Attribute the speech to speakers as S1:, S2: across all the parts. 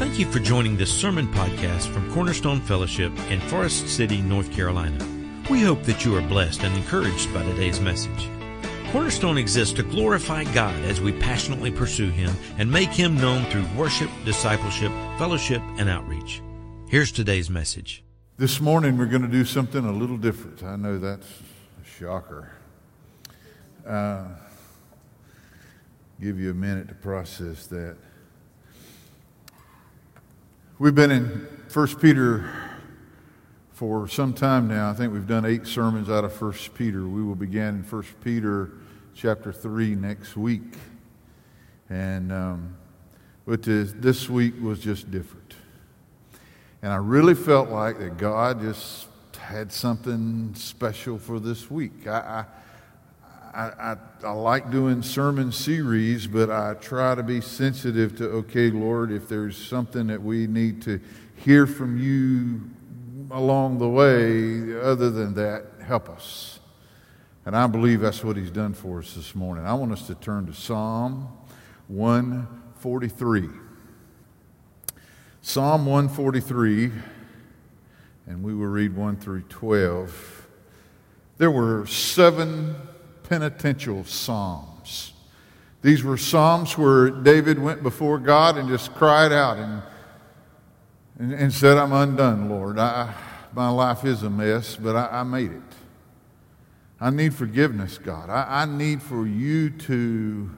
S1: Thank you for joining this sermon podcast from Cornerstone Fellowship in Forest City, North Carolina. We hope that you are blessed and encouraged by today's message. Cornerstone exists to glorify God as we passionately pursue Him and make Him known through worship, discipleship, fellowship, and outreach. Here's today's message.
S2: This morning we're going to do something a little different. I know that's a shocker. Uh, give you a minute to process that. We've been in 1 Peter for some time now. I think we've done eight sermons out of 1 Peter. We will begin in 1 Peter chapter 3 next week. And um, but this, week was just different. And I really felt like that God just had something special for this week. I, I, I, I, like doing sermon series, but I try to be sensitive to, okay, Lord, if there's something that we need to hear from you along the way, other than that, help us. And I believe that's what he's done for us this morning. I want us to turn to Psalm 143. Psalm 143, and we will read 1 through 12. There were seven penitential psalms. These were psalms where David went before God and just cried out and, and, and said, I'm undone, Lord. I, my life is a mess, but I, I made it. I need forgiveness, God. I, I need for you to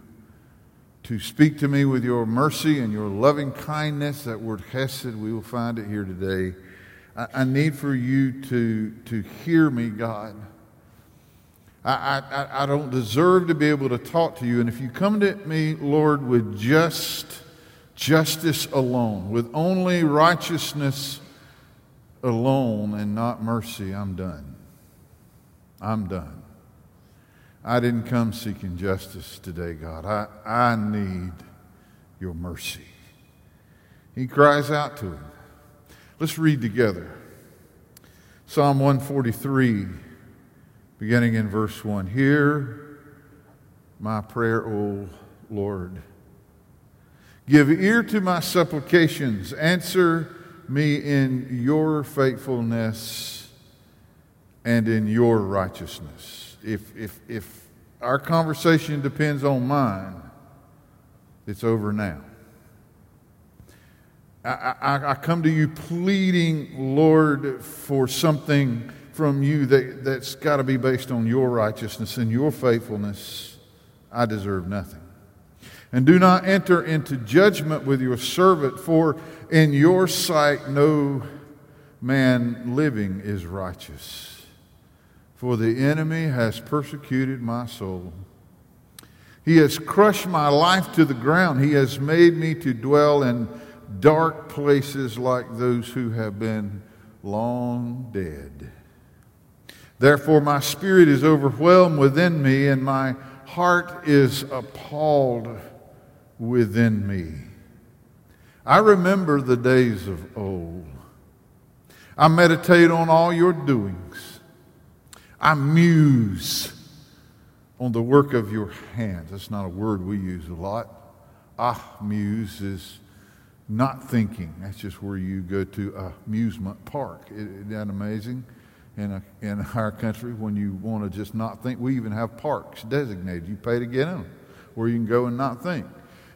S2: to speak to me with your mercy and your loving kindness. That word hesed, we will find it here today. I, I need for you to, to hear me, God. I, I, I don't deserve to be able to talk to you. And if you come to me, Lord, with just justice alone, with only righteousness alone and not mercy, I'm done. I'm done. I didn't come seeking justice today, God. I, I need your mercy. He cries out to him. Let's read together. Psalm 143, beginning in verse 1. Hear my prayer, O Lord. Give ear to my supplications. Answer me in your faithfulness and in your righteousness if, if, if our conversation depends on mine, it's over now. I, I, I, come to you pleading, Lord, for something from you that, that's got to be based on your righteousness and your faithfulness. I deserve nothing. And do not enter into judgment with your servant, for in your sight no man living is righteous. For the enemy has persecuted my soul. He has crushed my life to the ground. He has made me to dwell in dark places like those who have been long dead. Therefore, my spirit is overwhelmed within me, and my heart is appalled within me. I remember the days of old. I meditate on all your doings. I muse on the work of your hands. That's not a word we use a lot. Ah, muse is not thinking. That's just where you go to amusement park. Isn't that amazing? In, a, in our country, when you want to just not think, we even have parks designated. You pay to get in them, where you can go and not think.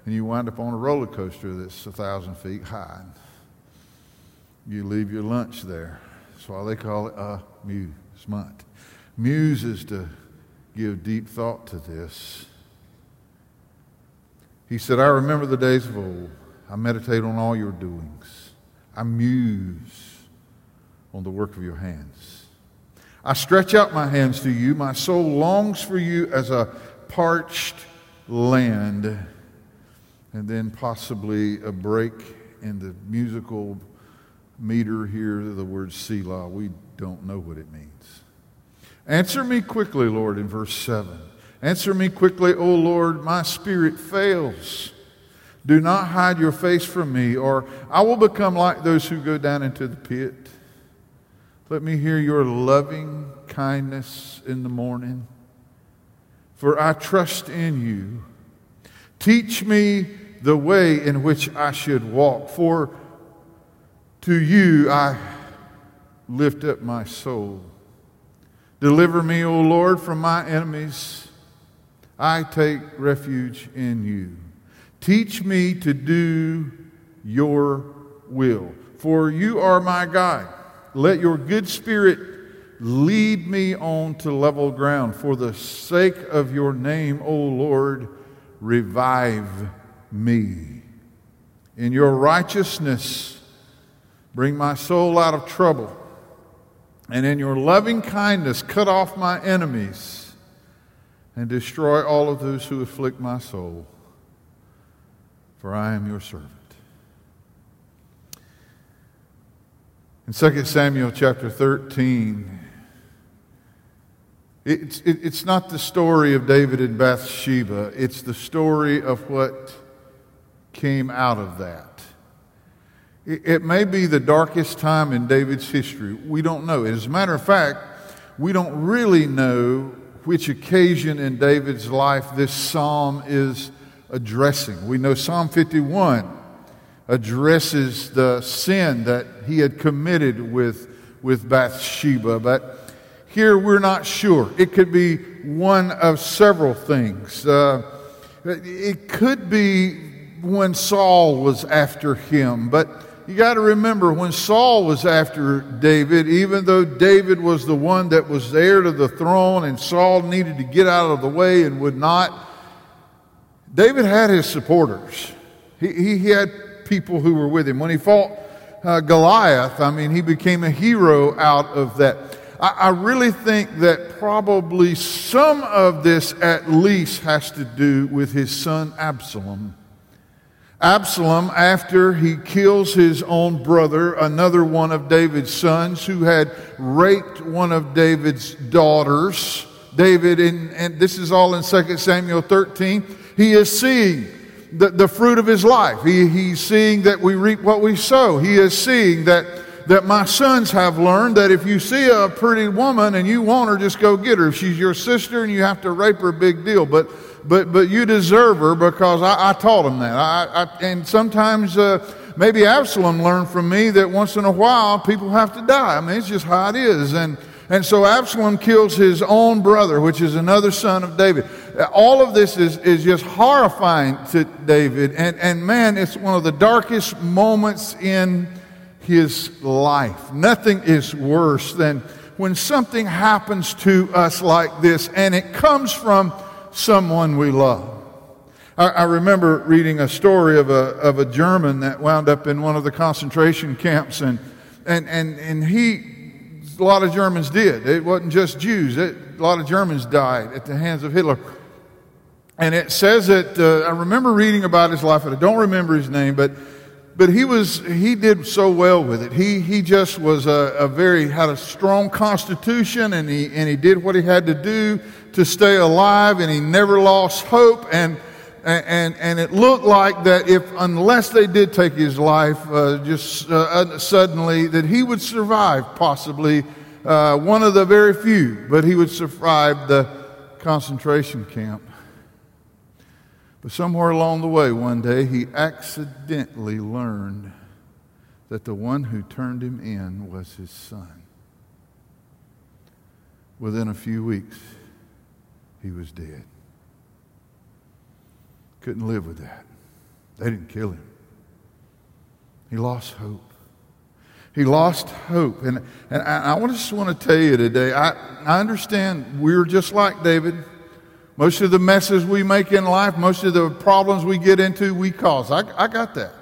S2: And you wind up on a roller coaster that's a thousand feet high. You leave your lunch there. That's why they call it a amusement is to give deep thought to this. He said, I remember the days of old. I meditate on all your doings. I muse on the work of your hands. I stretch out my hands to you. My soul longs for you as a parched land. And then possibly a break in the musical meter here, the word Selah. We don't know what it means. Answer me quickly, Lord, in verse 7. Answer me quickly, O Lord, my spirit fails. Do not hide your face from me, or I will become like those who go down into the pit. Let me hear your loving kindness in the morning, for I trust in you. Teach me the way in which I should walk. For to you I lift up my soul. Deliver me, O Lord, from my enemies. I take refuge in you. Teach me to do your will, for you are my guide. Let your good spirit lead me on to level ground. For the sake of your name, O Lord, revive me. In your righteousness, bring my soul out of trouble. And in your loving kindness, cut off my enemies and destroy all of those who afflict my soul. For I am your servant. In 2 Samuel chapter 13, it's, it, it's not the story of David and Bathsheba, it's the story of what came out of that. It, it may be the darkest time in David's history. We don't know. As a matter of fact, we don't really know which occasion in David's life this psalm is addressing. We know Psalm 51 addresses the sin that he had committed with, with Bathsheba, but here we're not sure. It could be one of several things. Uh, it could be when Saul was after him, but you got to remember when Saul was after David, even though David was the one that was heir to the throne and Saul needed to get out of the way and would not, David had his supporters. He, he had people who were with him. When he fought uh, Goliath, I mean, he became a hero out of that. I, I really think that probably some of this at least has to do with his son Absalom. Absalom, after he kills his own brother, another one of David's sons, who had raped one of David's daughters, David, and, and this is all in 2 Samuel 13, he is seeing the, the fruit of his life. He, he's seeing that we reap what we sow. He is seeing that, that my sons have learned that if you see a pretty woman and you want her, just go get her. If she's your sister and you have to rape her, big deal. But, but, but you deserve her because I, I taught him that. I, I and sometimes uh, maybe Absalom learned from me that once in a while people have to die. I mean, it's just how it is. And, and so Absalom kills his own brother, which is another son of David. All of this is, is just horrifying to David. And, and man, it's one of the darkest moments in his life. Nothing is worse than when something happens to us like this and it comes from someone we love. I, I remember reading a story of a, of a German that wound up in one of the concentration camps and, and, and, and he, a lot of Germans did. It wasn't just Jews. It, a lot of Germans died at the hands of Hitler. And it says that, uh, I remember reading about his life, and I don't remember his name, but, but he was, he did so well with it. He, he just was a, a very, had a strong constitution, and he, and he did what he had to do to stay alive, and he never lost hope. And, and, and it looked like that if, unless they did take his life uh, just uh, suddenly, that he would survive possibly uh, one of the very few, but he would survive the concentration camp. But somewhere along the way, one day, he accidentally learned that the one who turned him in was his son. Within a few weeks, he was dead. Couldn't live with that. They didn't kill him. He lost hope. He lost hope. And, and I, I just want to tell you today I, I understand we're just like David. Most of the messes we make in life, most of the problems we get into, we cause. I, I got that.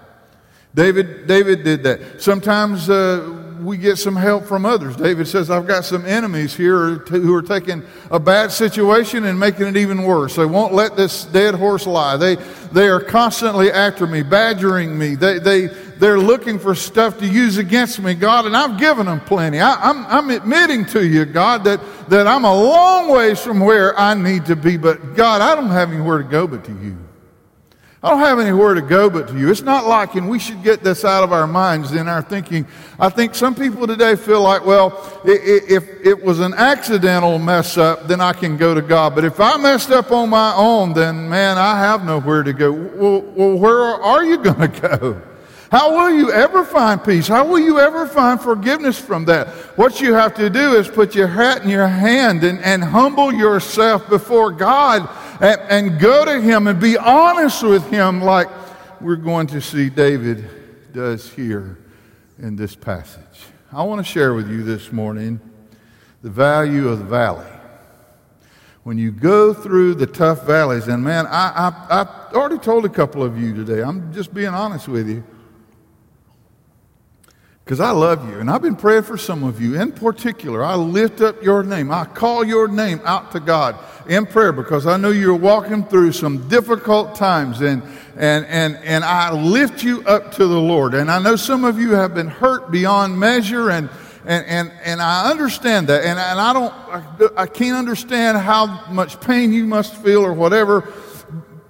S2: David, David did that. Sometimes uh, we get some help from others. David says, I've got some enemies here who are taking a bad situation and making it even worse. They won't let this dead horse lie. They, they are constantly after me, badgering me. They, they, they're looking for stuff to use against me, God, and I've given them plenty. I, I'm, I'm admitting to you, God, that, that I'm a long ways from where I need to be, but God, I don't have anywhere to go but to you. I don't have anywhere to go but to you. It's not like, and we should get this out of our minds in our thinking. I think some people today feel like, well, if it was an accidental mess up, then I can go to God. But if I messed up on my own, then man, I have nowhere to go. Well where are you going to go? How will you ever find peace? How will you ever find forgiveness from that? What you have to do is put your hat in your hand and, and humble yourself before God and, and go to Him and be honest with Him, like we're going to see David does here in this passage. I want to share with you this morning the value of the valley. When you go through the tough valleys, and man, I, I, I already told a couple of you today, I'm just being honest with you because I love you. And I've been praying for some of you in particular. I lift up your name. I call your name out to God in prayer because I know you're walking through some difficult times and, and, and, and I lift you up to the Lord. And I know some of you have been hurt beyond measure and, and, and, and I understand that. And, and I don't, I can't understand how much pain you must feel or whatever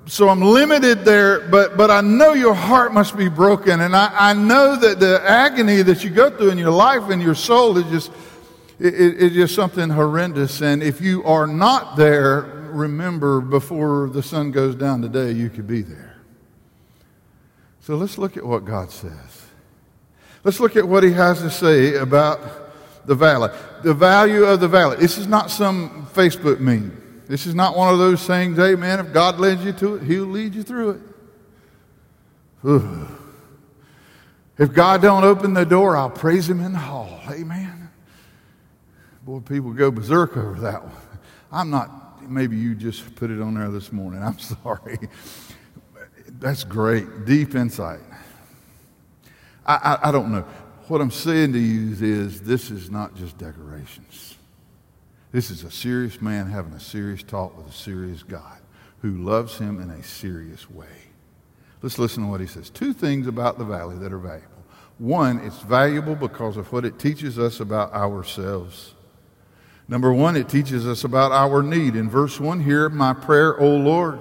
S2: so I'm limited there, but, but I know your heart must be broken. And I, I know that the agony that you go through in your life and your soul is just, it, it's just something horrendous. And if you are not there, remember before the sun goes down today, you could be there. So let's look at what God says. Let's look at what he has to say about the valley. The value of the valley. This is not some Facebook meme. This is not one of those things, amen, if God leads you to it, He'll lead you through it. Ooh. If God don't open the door, I'll praise Him in the hall. Amen. Boy, people go berserk over that one. I'm not, maybe you just put it on there this morning. I'm sorry. That's great. Deep insight. I, I, I don't know. What I'm saying to you is this is not just decorations. This is a serious man having a serious talk with a serious God who loves him in a serious way. Let's listen to what he says. Two things about the valley that are valuable. One, it's valuable because of what it teaches us about ourselves. Number one, it teaches us about our need. In verse 1, hear my prayer, O Lord.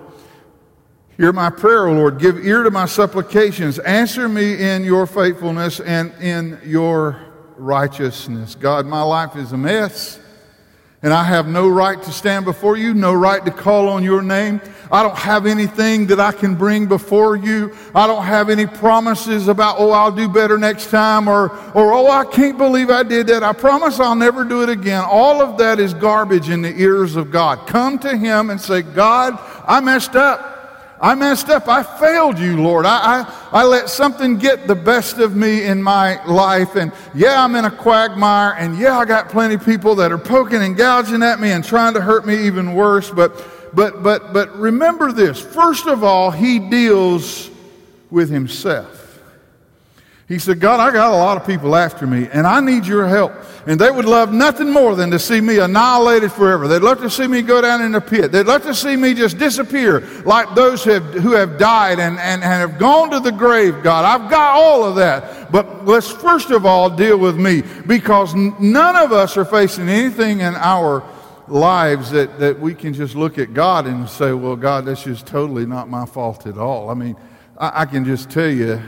S2: Hear my prayer, O Lord. Give ear to my supplications. Answer me in your faithfulness and in your righteousness. God, my life is a mess and I have no right to stand before you, no right to call on your name. I don't have anything that I can bring before you. I don't have any promises about, oh, I'll do better next time, or, or oh, I can't believe I did that. I promise I'll never do it again. All of that is garbage in the ears of God. Come to Him and say, God, I messed up. I messed up. I failed you, Lord. I, I, I, let something get the best of me in my life. And yeah, I'm in a quagmire. And yeah, I got plenty of people that are poking and gouging at me and trying to hurt me even worse. But, but, but, but remember this. First of all, he deals with himself. He said, God, I got a lot of people after me, and I need your help. And they would love nothing more than to see me annihilated forever. They'd love to see me go down in the pit. They'd love to see me just disappear like those who have, who have died and, and, and have gone to the grave, God. I've got all of that. But let's first of all deal with me because none of us are facing anything in our lives that, that we can just look at God and say, well, God, that's just totally not my fault at all. I mean, I, I can just tell you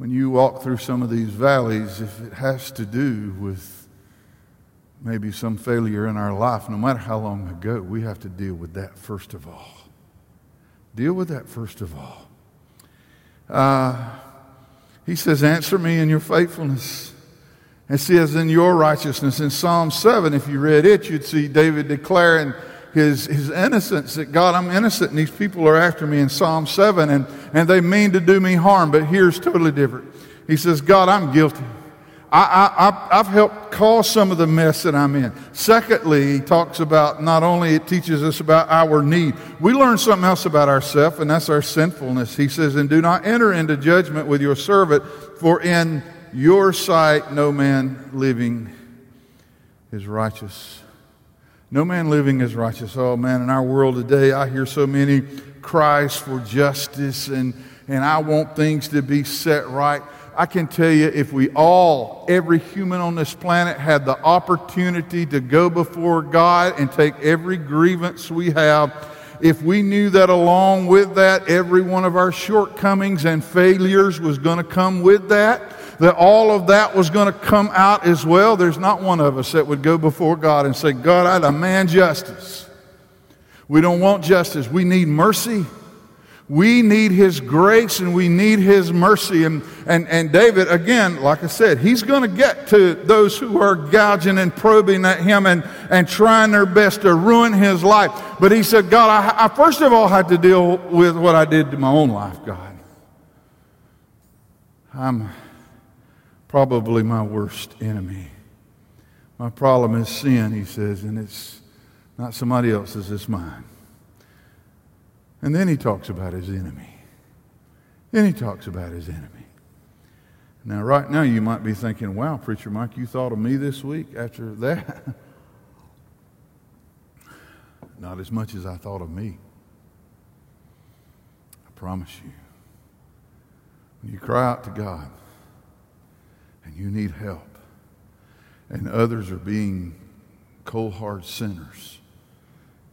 S2: when you walk through some of these valleys, if it has to do with maybe some failure in our life, no matter how long ago, we have to deal with that first of all. Deal with that first of all. Uh, he says, Answer me in your faithfulness. And see, as in your righteousness. In Psalm 7, if you read it, you'd see David declaring, his, his innocence that God, I'm innocent and these people are after me in Psalm 7 and, and they mean to do me harm, but here's totally different. He says, God, I'm guilty. I, I, I've helped cause some of the mess that I'm in. Secondly, he talks about not only it teaches us about our need, we learn something else about ourselves, and that's our sinfulness. He says, And do not enter into judgment with your servant, for in your sight no man living is righteous. No man living is righteous. Oh man, in our world today, I hear so many cries for justice and, and I want things to be set right. I can tell you, if we all, every human on this planet, had the opportunity to go before God and take every grievance we have if we knew that along with that, every one of our shortcomings and failures was going to come with that, that all of that was going to come out as well, there's not one of us that would go before God and say, God, I demand justice. We don't want justice. We need mercy. We need His grace and we need His mercy. And, and, and David, again, like I said, he's going to get to those who are gouging and probing at him and, and trying their best to ruin his life. But he said, God, I, I first of all had to deal with what I did to my own life, God. I'm probably my worst enemy. My problem is sin, he says, and it's not somebody else's, it's mine. And then he talks about his enemy. Then he talks about his enemy. Now, right now, you might be thinking, wow, Preacher Mike, you thought of me this week after that? Not as much as I thought of me. I promise you. When you cry out to God you need help, and others are being cold hard sinners,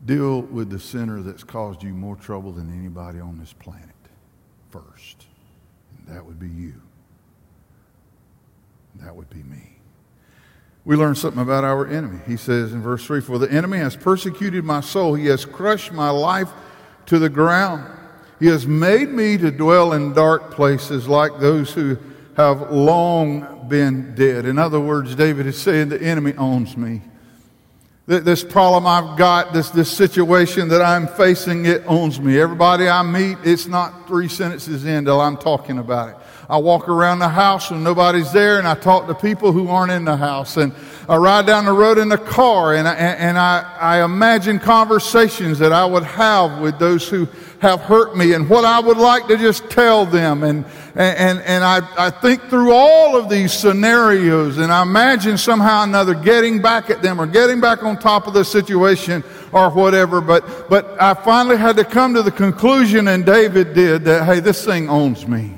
S2: Deal with the sinner that's caused you more trouble than anybody on this planet first. And that would be you. That would be me. We learn something about our enemy. He says in verse 3 For the enemy has persecuted my soul, he has crushed my life to the ground. He has made me to dwell in dark places like those who have long been dead. In other words, David is saying the enemy owns me this problem I've got, this, this situation that I'm facing, it owns me. Everybody I meet, it's not three sentences in till I'm talking about it. I walk around the house and nobody's there, and I talk to people who aren't in the house. And I ride down the road in the car, and I, and I, I imagine conversations that I would have with those who have hurt me and what I would like to just tell them. And, and, and I, I think through all of these scenarios and I imagine somehow or another getting back at them or getting back on top of the situation or whatever. But, but I finally had to come to the conclusion, and David did, that, hey, this thing owns me.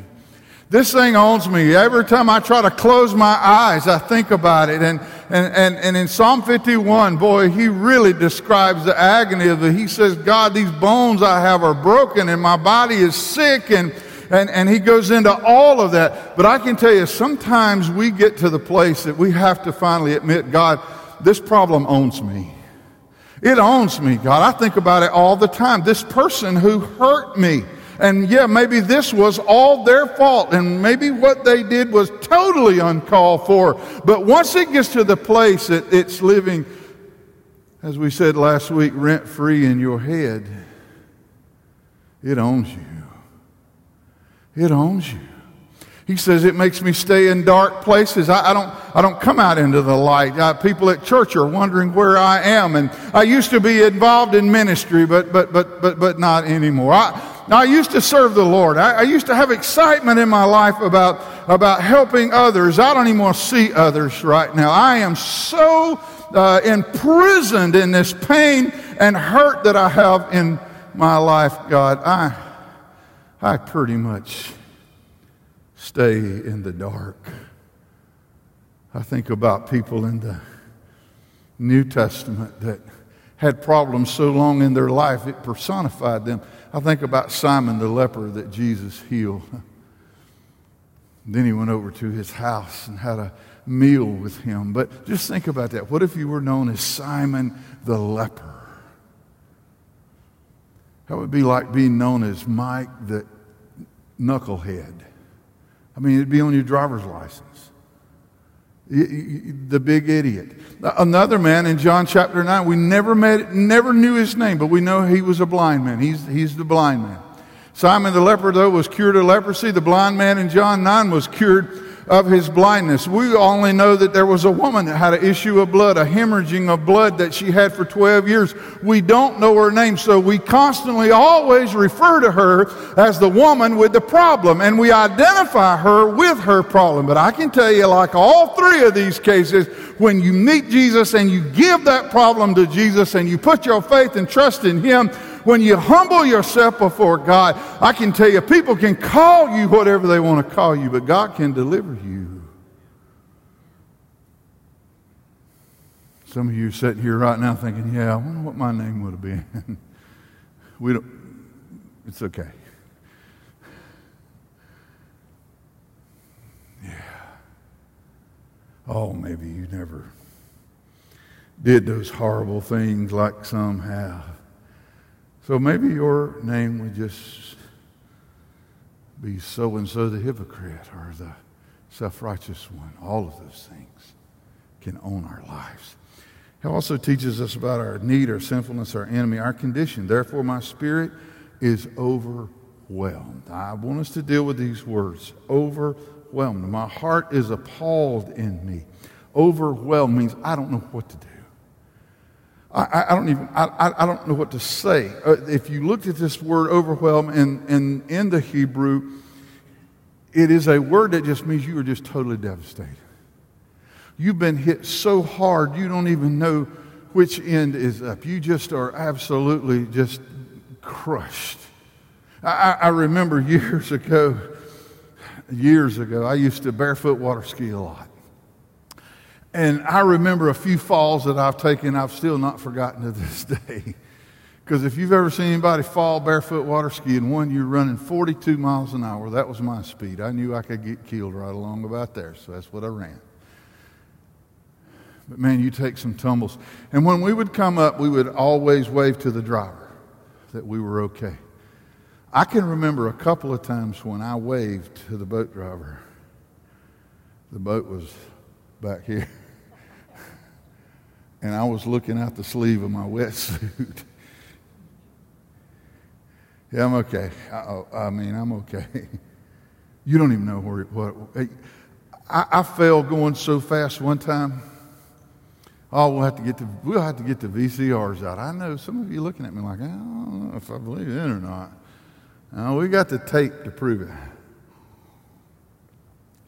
S2: This thing owns me. Every time I try to close my eyes, I think about it. And, and, and, and in Psalm 51, boy, he really describes the agony of it. He says, God, these bones I have are broken and my body is sick. And, and, and he goes into all of that. But I can tell you, sometimes we get to the place that we have to finally admit, God, this problem owns me. It owns me, God. I think about it all the time. This person who hurt me. And yeah, maybe this was all their fault, and maybe what they did was totally uncalled for. But once it gets to the place that it's living, as we said last week, rent free in your head, it owns you. It owns you. He says it makes me stay in dark places. I, I don't, I don't come out into the light. Uh, people at church are wondering where I am. And I used to be involved in ministry, but, but, but, but, but not anymore. I, I used to serve the Lord. I, I used to have excitement in my life about, about helping others. I don't even want to see others right now. I am so uh, imprisoned in this pain and hurt that I have in my life, God. I, I pretty much stay in the dark. I think about people in the New Testament that had problems so long in their life it personified them. I think about Simon the leper that Jesus healed. Then he went over to his house and had a meal with him. But just think about that. What if you were known as Simon the leper? That would be like being known as Mike the knucklehead. I mean, it'd be on your driver's license. The big idiot. Another man in John chapter 9, we never met, never knew his name, but we know he was a blind man. He's, he's the blind man. Simon the leper, though, was cured of leprosy. The blind man in John 9 was cured of his blindness. We only know that there was a woman that had an issue of blood, a hemorrhaging of blood that she had for 12 years. We don't know her name, so we constantly always refer to her as the woman with the problem, and we identify her with her problem. But I can tell you, like all three of these cases, when you meet Jesus and you give that problem to Jesus and you put your faith and trust in Him, when you humble yourself before God, I can tell you, people can call you whatever they want to call you, but God can deliver you. Some of you are sitting here right now thinking, yeah, I wonder what my name would have been. We don't, it's okay. Yeah. Oh, maybe you never did those horrible things like some have. So maybe your name would just be so and so the hypocrite or the self righteous one. All of those things can own our lives. He also teaches us about our need, our sinfulness, our enemy, our condition. Therefore, my spirit is overwhelmed. I want us to deal with these words overwhelmed. My heart is appalled in me. Overwhelmed means I don't know what to do. I, I, don't even I, I don't know what to say. Uh, if you looked at this word overwhelm in, in, in the Hebrew, it is a word that just means you are just totally devastated. You've been hit so hard you don't even know which end is up. You just are absolutely just crushed. I, I remember years ago, years ago, I used to barefoot water ski a lot. And I remember a few falls that I've taken, I've still not forgotten to this day. Because if you've ever seen anybody fall barefoot water skiing, one, you're running 42 miles an hour. That was my speed. I knew I could get killed right along about there, so that's what I ran. But man, you take some tumbles. And when we would come up, we would always wave to the driver that we were okay. I can remember a couple of times when I waved to the boat driver. The boat was back here. and I was looking out the sleeve of my wetsuit. yeah, I'm okay. I, I, mean, I'm okay. You don't even know where, what. I, I fell going so fast one time. Oh, we'll have to get the we'll have to get the VCRs out. I know some of you looking at me like, I don't know if I believe it or not. Now, we got the tape to prove it.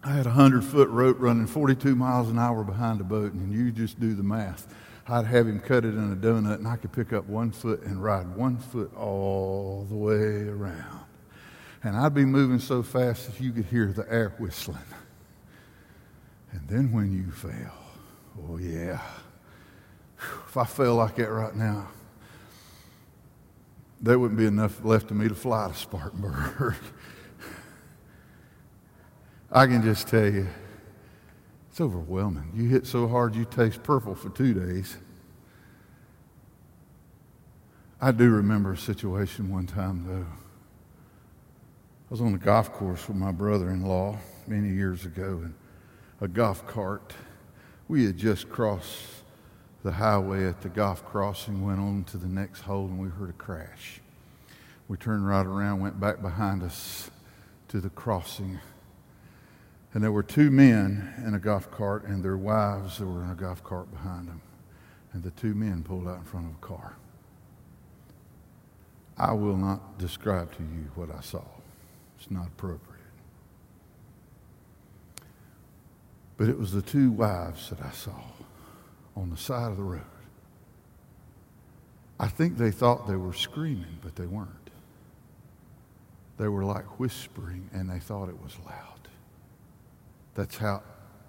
S2: I had a hundred foot rope running 42 miles an hour behind a boat, and you just do the math. I'd have him cut it in a donut, and I could pick up one foot and ride one foot all the way around. And I'd be moving so fast that you could hear the air whistling. And then when you fell, oh yeah. If I fell like that right now, there wouldn't be enough left of me to fly to Spartanburg. I can just tell you, it's overwhelming. You hit so hard you taste purple for two days. I do remember a situation one time, though. I was on the golf course with my brother in law many years ago, and a golf cart. We had just crossed the highway at the golf crossing, went on to the next hole, and we heard a crash. We turned right around, went back behind us to the crossing. And there were two men in a golf cart and their wives were in a golf cart behind them. And the two men pulled out in front of a car. I will not describe to you what I saw. It's not appropriate. But it was the two wives that I saw on the side of the road. I think they thought they were screaming, but they weren't. They were like whispering, and they thought it was loud. That's how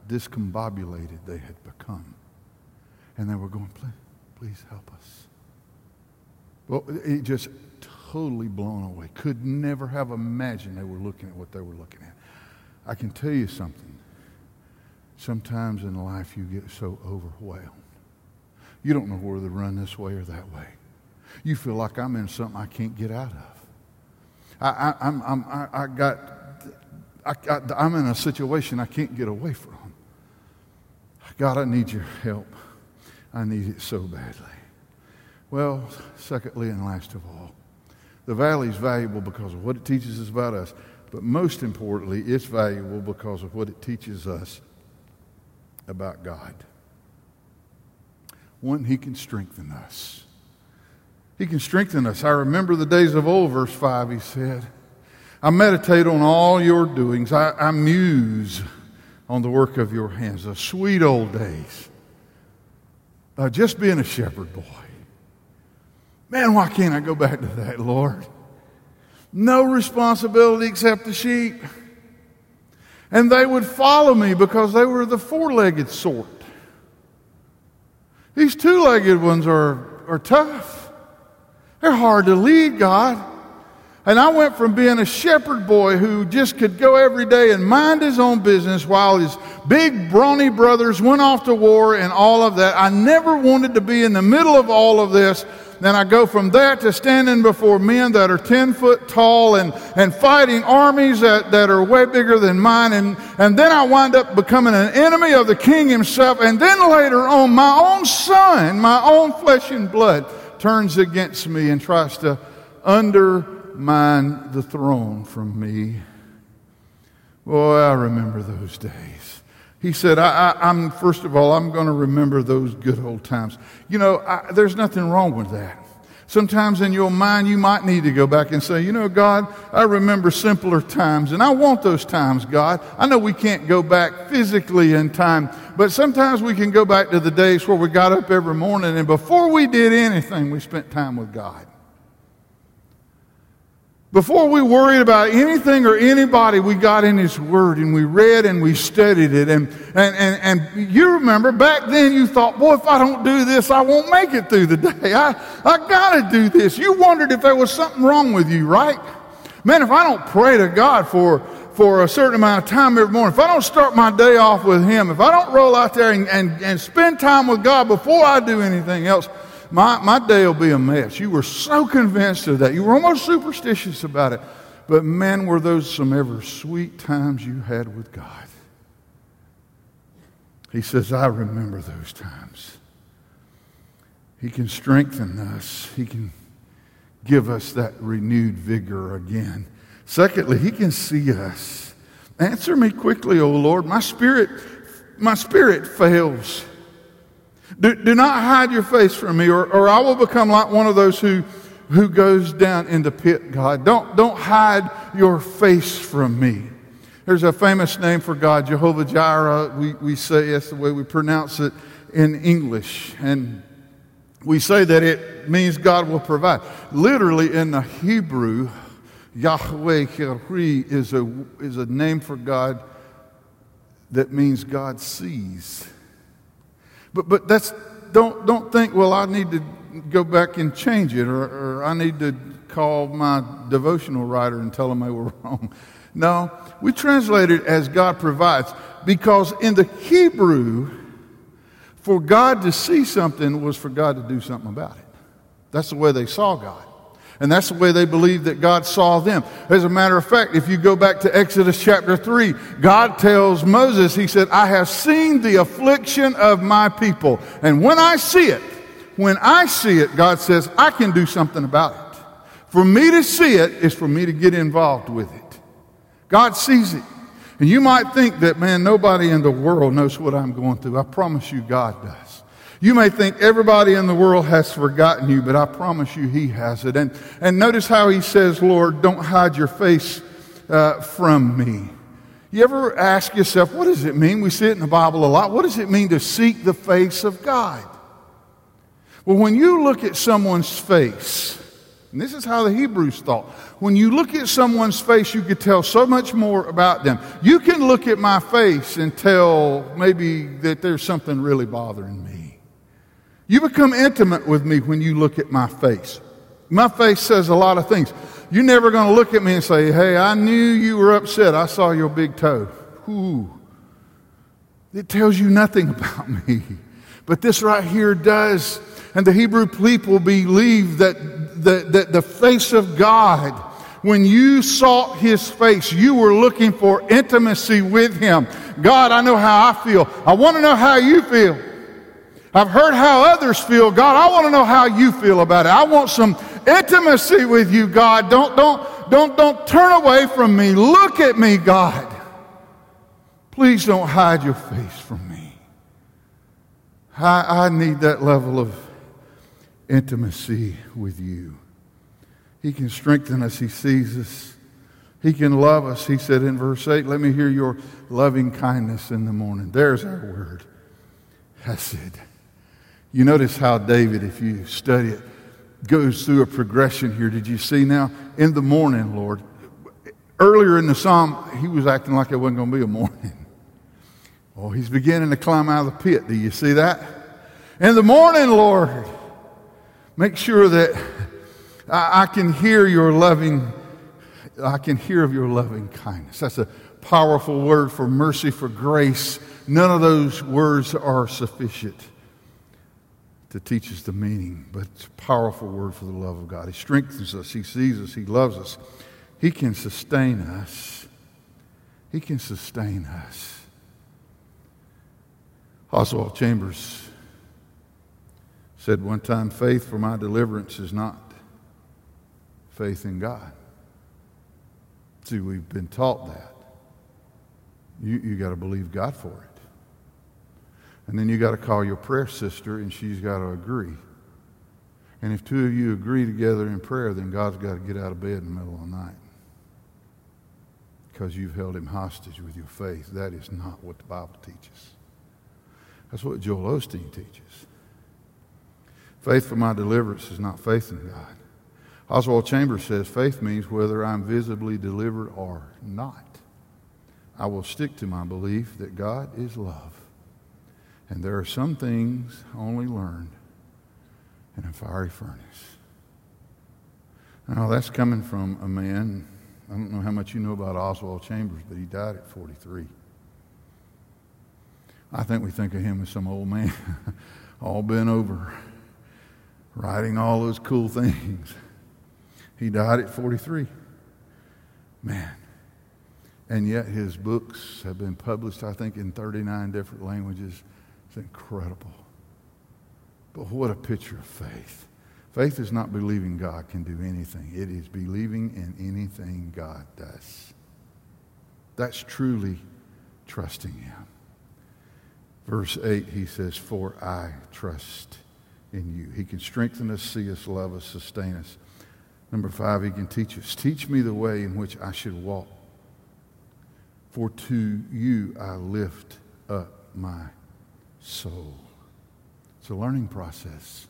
S2: discombobulated they had become. And they were going, please, please help us. Well, it just totally blown away. Could never have imagined they were looking at what they were looking at. I can tell you something. Sometimes in life you get so overwhelmed. You don't know whether to run this way or that way. You feel like I'm in something I can't get out of. I, I, I'm, I'm, I, I got, I, I, am in a situation I can't get away from. God, I need your help. I need it so badly. Well, secondly and last of all, the valley is valuable because of what it teaches us about us, but most importantly, it's valuable because of what it teaches us about God. One, He can strengthen us. He can strengthen us. I remember the days of old, verse 5, he said. I meditate on all your doings. I, I muse on the work of your hands. The sweet old days. Uh, just being a shepherd boy. Man, why can't I go back to that, Lord? No responsibility except the sheep. And they would follow me because they were the four legged sort. These two legged ones are, are tough. They're hard to lead, God. And I went from being a shepherd boy who just could go every day and mind his own business while his big brawny brothers went off to war and all of that. I never wanted to be in the middle of all of this. Then I go from that to standing before men that are 10 foot tall and, and fighting armies that, that are way bigger than mine. And, and then I wind up becoming an enemy of the king himself. And then later on, my own son, my own flesh and blood, turns against me and tries to under mine the throne from me. Boy, I remember those days. He said, I, am first of all, I'm going to remember those good old times. You know, I, there's nothing wrong with that. Sometimes in your mind, you might need to go back and say, you know, God, I remember simpler times, and I want those times, God. I know we can't go back physically in time, but sometimes we can go back to the days where we got up every morning, and before we did anything, we spent time with God. Before we worried about anything or anybody, we got in His Word and we read and we studied it. And, and, and, and you remember back then you thought, boy, if I don't do this, I won't make it through the day. I, I got to do this. You wondered if there was something wrong with you, right? Man, if I don't pray to God for, for a certain amount of time every morning, if I don't start my day off with Him, if I don't roll out there and, and, and spend time with God before I do anything else, my, my day will be a mess. You were so convinced of that. You were almost superstitious about it. But man, were those some ever sweet times you had with God. He says, I remember those times. He can strengthen us. He can give us that renewed vigor again. Secondly, he can see us. Answer me quickly, O Lord. My spirit, my spirit fails. Do, do not hide your face from me, or, or I will become like one of those who, who goes down in the pit, God. Don't, don't hide your face from me. There's a famous name for God, Jehovah Jireh. We, we say that's the way we pronounce it in English. And we say that it means God will provide. Literally in the Hebrew, Yahweh Yireh is a, is a name for God that means God sees. But, but that's, don't, don't think, well, I need to go back and change it or, or I need to call my devotional writer and tell them they were wrong. No, we translate it as God provides because in the Hebrew, for God to see something was for God to do something about it. That's the way they saw God. And that's the way they believed that God saw them. As a matter of fact, if you go back to Exodus chapter 3, God tells Moses, He said, I have seen the affliction of my people. And when I see it, when I see it, God says, I can do something about it. For me to see it is for me to get involved with it. God sees it. And you might think that, man, nobody in the world knows what I'm going through. I promise you, God does. You may think everybody in the world has forgotten you, but I promise you he has it. And, and notice how he says, Lord, don't hide your face uh, from me. You ever ask yourself, what does it mean? We see it in the Bible a lot. What does it mean to seek the face of God? Well, when you look at someone's face, and this is how the Hebrews thought. When you look at someone's face, you could tell so much more about them. You can look at my face and tell maybe that there's something really bothering me. You become intimate with me when you look at my face. My face says a lot of things. You're never going to look at me and say, Hey, I knew you were upset. I saw your big toe. Ooh. It tells you nothing about me. But this right here does. And the Hebrew people believe that the, that the face of God, when you sought his face, you were looking for intimacy with him. God, I know how I feel. I want to know how you feel. I've heard how others feel. God, I want to know how you feel about it. I want some intimacy with you, God. Don't, don't, don't, don't turn away from me. Look at me, God. Please don't hide your face from me. I, I need that level of intimacy with you. He can strengthen us. He sees us. He can love us. He said in verse 8, Let me hear your loving kindness in the morning. There's our word. Hesed. You notice how David, if you study it, goes through a progression here. Did you see now? In the morning, Lord. Earlier in the psalm, he was acting like it wasn't going to be a morning. Oh, he's beginning to climb out of the pit. Do you see that? In the morning, Lord, make sure that I, I can hear your loving, I can hear of your loving kindness. That's a powerful word for mercy, for grace. None of those words are sufficient to teach us the meaning, but it's a powerful word for the love of God. He strengthens us, He sees us, He loves us. He can sustain us. He can sustain us. Oswald Chambers said one time, faith for my deliverance is not faith in God. See, we've been taught that. You, you got to believe God for it. And then you got to call your prayer sister, and she's got to agree. And if two of you agree together in prayer, then God's got to get out of bed in the middle of the night because you've held him hostage with your faith. That is not what the Bible teaches. That's what Joel Osteen teaches. Faith for my deliverance is not faith in God. Oswald Chambers says faith means whether I'm visibly delivered or not. I will stick to my belief that God is love. And there are some things only learned in a fiery furnace. Now, that's coming from a man, I don't know how much you know about Oswald Chambers, but he died at 43. I think we think of him as some old man, all bent over, writing all those cool things. He died at 43. Man. And yet his books have been published, I think, in 39 different languages. It's incredible. But what a picture of faith. Faith is not believing God can do anything, it is believing in anything God does. That's truly trusting Him. Verse 8, he says, For I trust in you. He can strengthen us, see us, love us, sustain us. Number five, he can teach us. Teach me the way in which I should walk. For to you I lift up my soul. It's a learning process.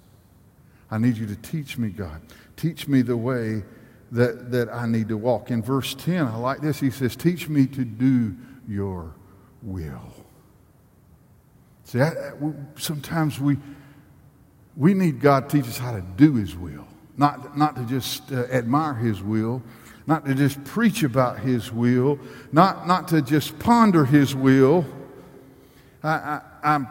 S2: I need you to teach me, God. Teach me the way that, that I need to walk. In verse 10, I like this. He says, Teach me to do your will. See, I, sometimes we, we need God to teach us how to do His will, not, not to just uh, admire His will, not to just preach about His will, not, not to just ponder His will. I, I, I'm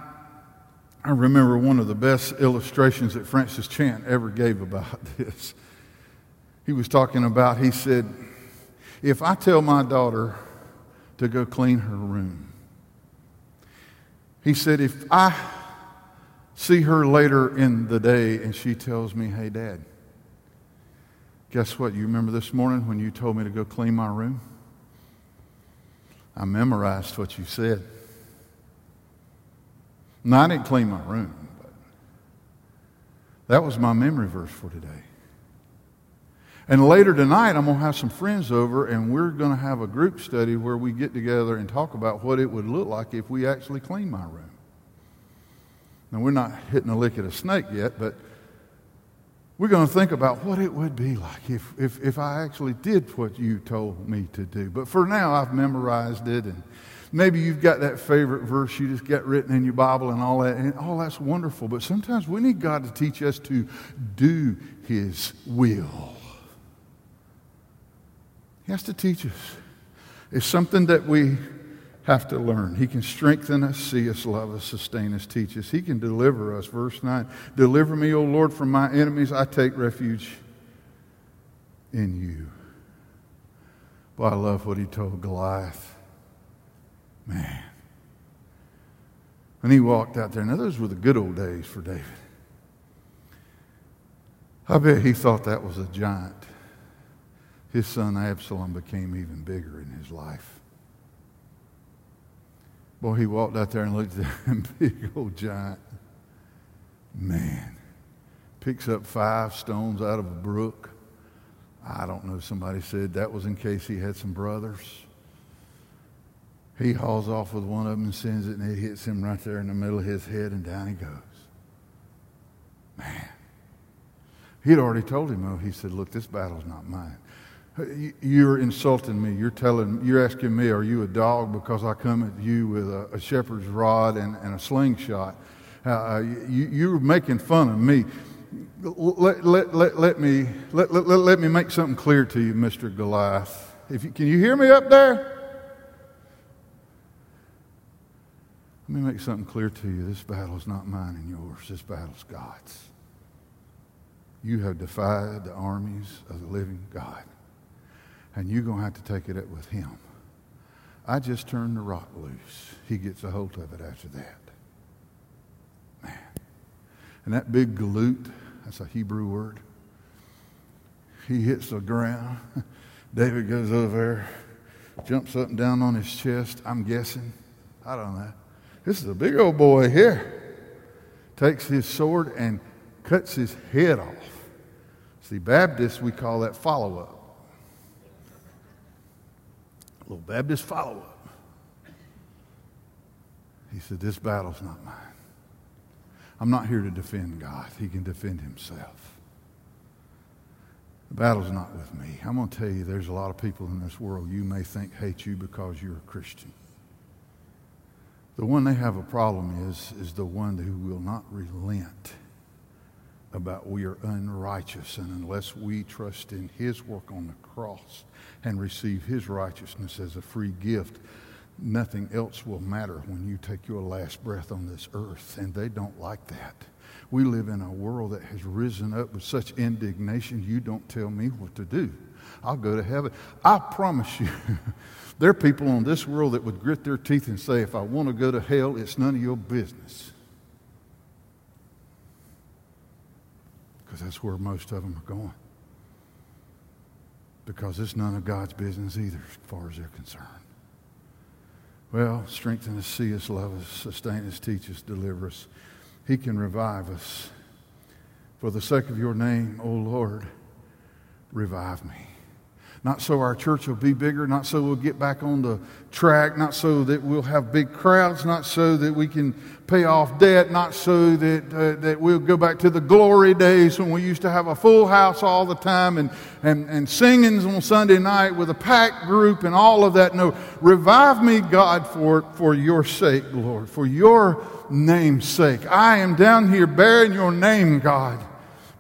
S2: I remember one of the best illustrations that Francis Chan ever gave about this. He was talking about, he said, if I tell my daughter to go clean her room, he said, if I see her later in the day and she tells me, hey, Dad, guess what? You remember this morning when you told me to go clean my room? I memorized what you said. Now, I didn't clean my room, but that was my memory verse for today. And later tonight, I'm going to have some friends over, and we're going to have a group study where we get together and talk about what it would look like if we actually cleaned my room. Now, we're not hitting a lick at a snake yet, but we're going to think about what it would be like if, if, if I actually did what you told me to do. But for now, I've memorized it, and Maybe you've got that favorite verse you just got written in your Bible and all that, and all that's wonderful. But sometimes we need God to teach us to do His will. He has to teach us. It's something that we have to learn. He can strengthen us, see us, love us, sustain us, teach us. He can deliver us. Verse 9 Deliver me, O Lord, from my enemies. I take refuge in you. Boy, I love what he told Goliath. Man. When he walked out there, now those were the good old days for David. I bet he thought that was a giant. His son Absalom became even bigger in his life. Boy, he walked out there and looked at that big old giant. Man, picks up five stones out of a brook. I don't know, somebody said that was in case he had some brothers. He hauls off with one of them and sends it, and it hits him right there in the middle of his head, and down he goes. Man. He'd already told him, oh, he said, look, this battle's not mine. You're insulting me. You're telling, you're asking me, are you a dog because I come at you with a, a shepherd's rod and, and a slingshot? Uh, uh you, you're making fun of me. let, let, let, let me, let, let, let me make something clear to you, Mr. Goliath. If you, can you hear me up there? Let me make something clear to you. This battle is not mine and yours. This battle is God's. You have defied the armies of the living God. And you're going to have to take it up with him. I just turned the rock loose. He gets a hold of it after that. Man. And that big galoot, that's a Hebrew word. He hits the ground. David goes over there, jumps up and down on his chest. I'm guessing. I don't know. This is a big old boy here. Takes his sword and cuts his head off. See, Baptists, we call that follow up. Little Baptist follow up. He said, This battle's not mine. I'm not here to defend God, He can defend Himself. The battle's not with me. I'm going to tell you, there's a lot of people in this world you may think hate you because you're a Christian. The one they have a problem is, is the one who will not relent about we are unrighteous. And unless we trust in his work on the cross and receive his righteousness as a free gift, nothing else will matter when you take your last breath on this earth. And they don't like that. We live in a world that has risen up with such indignation, you don't tell me what to do. I'll go to heaven. I promise you, there are people on this world that would grit their teeth and say, if I want to go to hell, it's none of your business. Because that's where most of them are going. Because it's none of God's business either, as far as they're concerned. Well, strengthen us, see us, love us, sustain us, teach us, deliver us. He can revive us. For the sake of your name, O Lord, revive me. Not so our church will be bigger, not so we'll get back on the track, not so that we'll have big crowds, not so that we can pay off debt, not so that, uh, that we'll go back to the glory days when we used to have a full house all the time and, and, and singings on Sunday night with a packed group and all of that. No, revive me, God, for, for your sake, Lord, for your name's sake. I am down here bearing your name, God,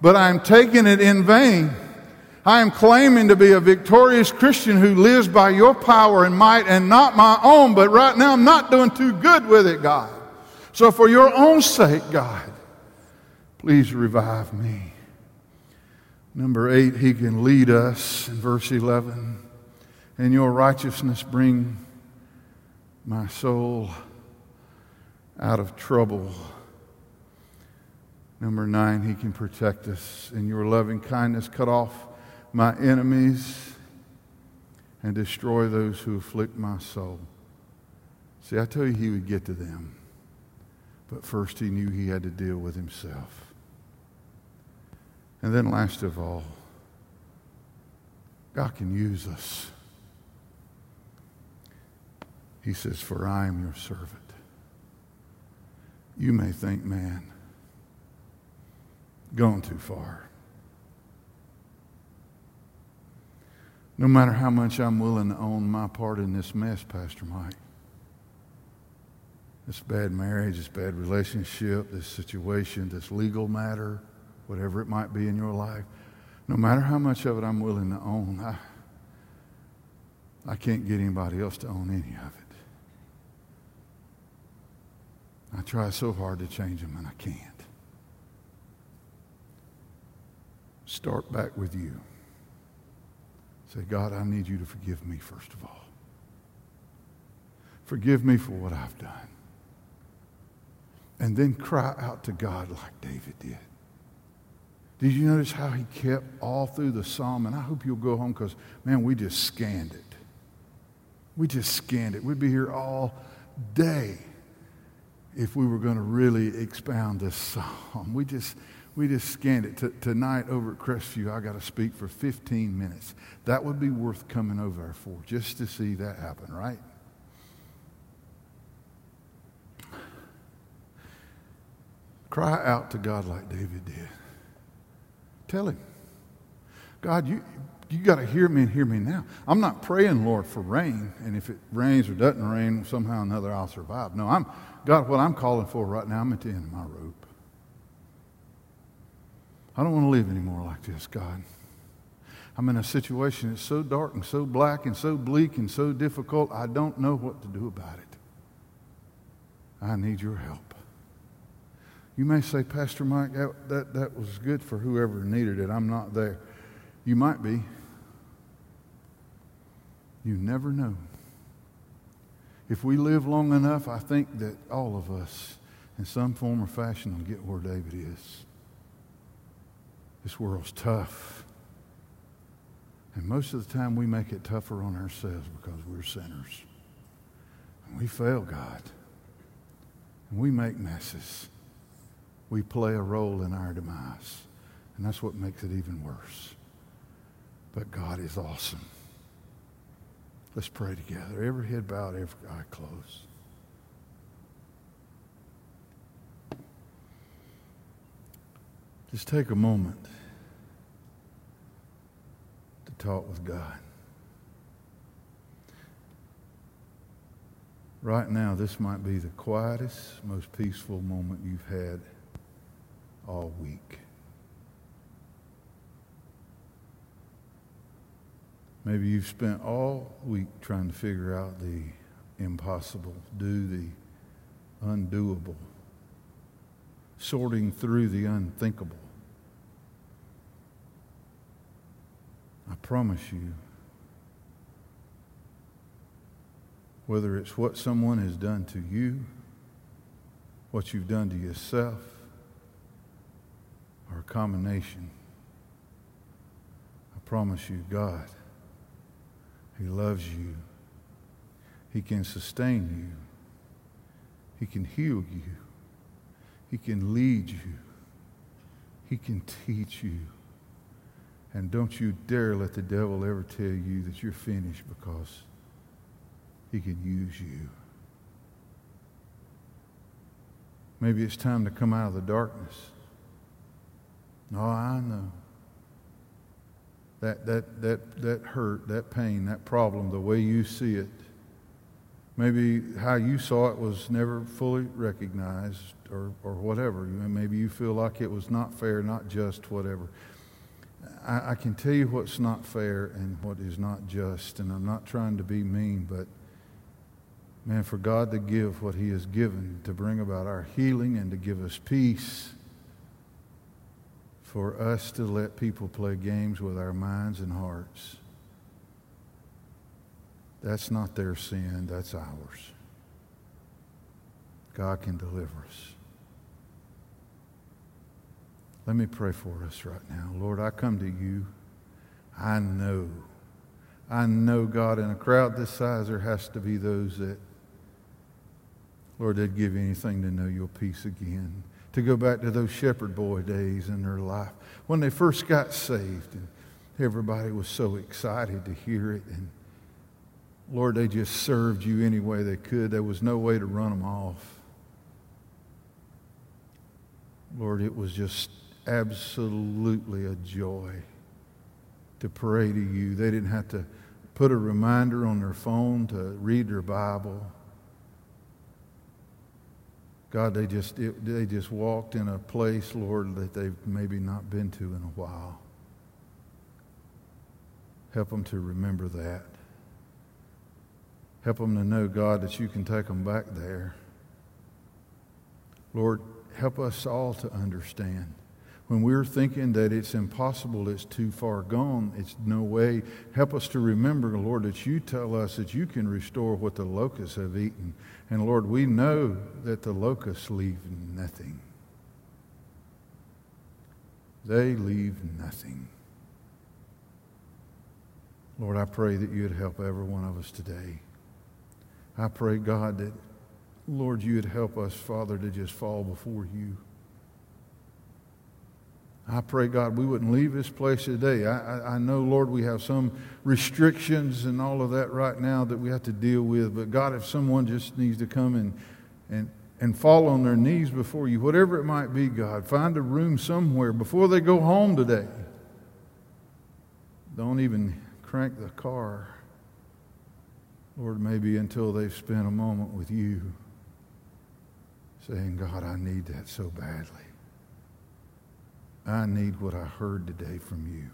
S2: but I'm taking it in vain. I am claiming to be a victorious Christian who lives by your power and might and not my own, but right now I'm not doing too good with it, God. So for your own sake, God, please revive me. Number eight, he can lead us in verse 11. In your righteousness, bring my soul out of trouble. Number nine, he can protect us. In your loving kindness, cut off my enemies and destroy those who afflict my soul. See, I tell you, he would get to them. But first, he knew he had to deal with himself. And then, last of all, God can use us. He says, For I am your servant. You may think, man, gone too far. No matter how much I'm willing to own my part in this mess, Pastor Mike. This bad marriage, this bad relationship, this situation, this legal matter, whatever it might be in your life, no matter how much of it I'm willing to own, I, I can't get anybody else to own any of it. I try so hard to change them and I can't. Start back with you. Say, God, I need you to forgive me, first of all. Forgive me for what I've done. And then cry out to God like David did. Did you notice how he kept all through the psalm? And I hope you'll go home because, man, we just scanned it. We just scanned it. We'd be here all day if we were going to really expound this psalm. We just we just scanned it. T- tonight over at Crestview, I got to speak for 15 minutes. That would be worth coming over there for, just to see that happen, right? Cry out to God like David did. Tell him, God, you, you got to hear me and hear me now. I'm not praying, Lord, for rain, and if it rains or doesn't rain, somehow or another I'll survive. No, I'm God. What I'm calling for right now, I'm at the end of my rope. I don't want to live anymore like this, God. I'm in a situation that's so dark and so black and so bleak and so difficult, I don't know what to do about it. I need your help. You may say, Pastor Mike, that, that, that was good for whoever needed it. I'm not there. You might be. You never know. If we live long enough, I think that all of us, in some form or fashion, will get where David is. This world's tough. And most of the time, we make it tougher on ourselves because we're sinners. And we fail God. And we make messes. We play a role in our demise. And that's what makes it even worse. But God is awesome. Let's pray together. Every head bowed, every eye closed. Just take a moment to talk with God. Right now, this might be the quietest, most peaceful moment you've had all week. Maybe you've spent all week trying to figure out the impossible, do the undoable, sorting through the unthinkable. I promise you, whether it's what someone has done to you, what you've done to yourself, or a combination, I promise you, God, He loves you. He can sustain you. He can heal you. He can lead you. He can teach you. And don't you dare let the devil ever tell you that you're finished because he can use you. Maybe it's time to come out of the darkness. No, I know. That, that, that, that hurt, that pain, that problem, the way you see it, maybe how you saw it was never fully recognized or, or whatever. Maybe you feel like it was not fair, not just, whatever. I, I can tell you what's not fair and what is not just, and I'm not trying to be mean, but man, for God to give what He has given to bring about our healing and to give us peace, for us to let people play games with our minds and hearts, that's not their sin, that's ours. God can deliver us. Let me pray for us right now. Lord, I come to you. I know, I know, God, in a crowd this size, there has to be those that, Lord, they'd give anything to know your peace again, to go back to those shepherd boy days in their life when they first got saved and everybody was so excited to hear it. And Lord, they just served you any way they could. There was no way to run them off. Lord, it was just absolutely a joy to pray to you. They didn't have to put a reminder on their phone to read their Bible. God, they just, it, they just walked in a place, Lord, that they've maybe not been to in a while. Help them to remember that. Help them to know, God, that you can take them back there. Lord, help us all to understand when we're thinking that it's impossible, it's too far gone, it's no way. Help us to remember, Lord, that you tell us that you can restore what the locusts have eaten. And Lord, we know that the locusts leave nothing. They leave nothing. Lord, I pray that you'd help every one of us today. I pray, God, that, Lord, you'd help us, Father, to just fall before you. I pray, God, we wouldn't leave this place today. I, I, I, know, Lord, we have some restrictions and all of that right now that we have to deal with. But, God, if someone just needs to come and, and, and fall on their knees before you, whatever it might be, God, find a room somewhere before they go home today. Don't even crank the car. Lord, maybe until they've spent a moment with you saying, God, I need that so badly. I need what I heard today from you.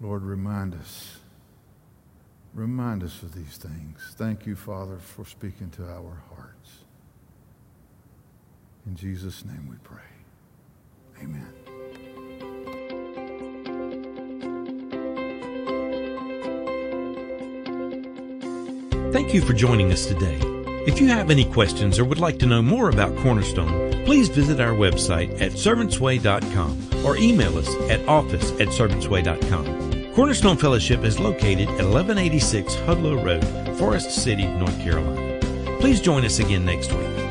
S2: Lord, remind us. Remind us of these things. Thank you, Father, for speaking to our hearts. In Jesus' name we pray. Amen.
S1: Thank you for joining us today. If you have any questions or would like to know more about Cornerstone, please visit our website at servantsway.com or email us at office at servantsway.com. Cornerstone Fellowship is located at 1186 Hudlow Road, Forest City, North Carolina. Please join us again next week.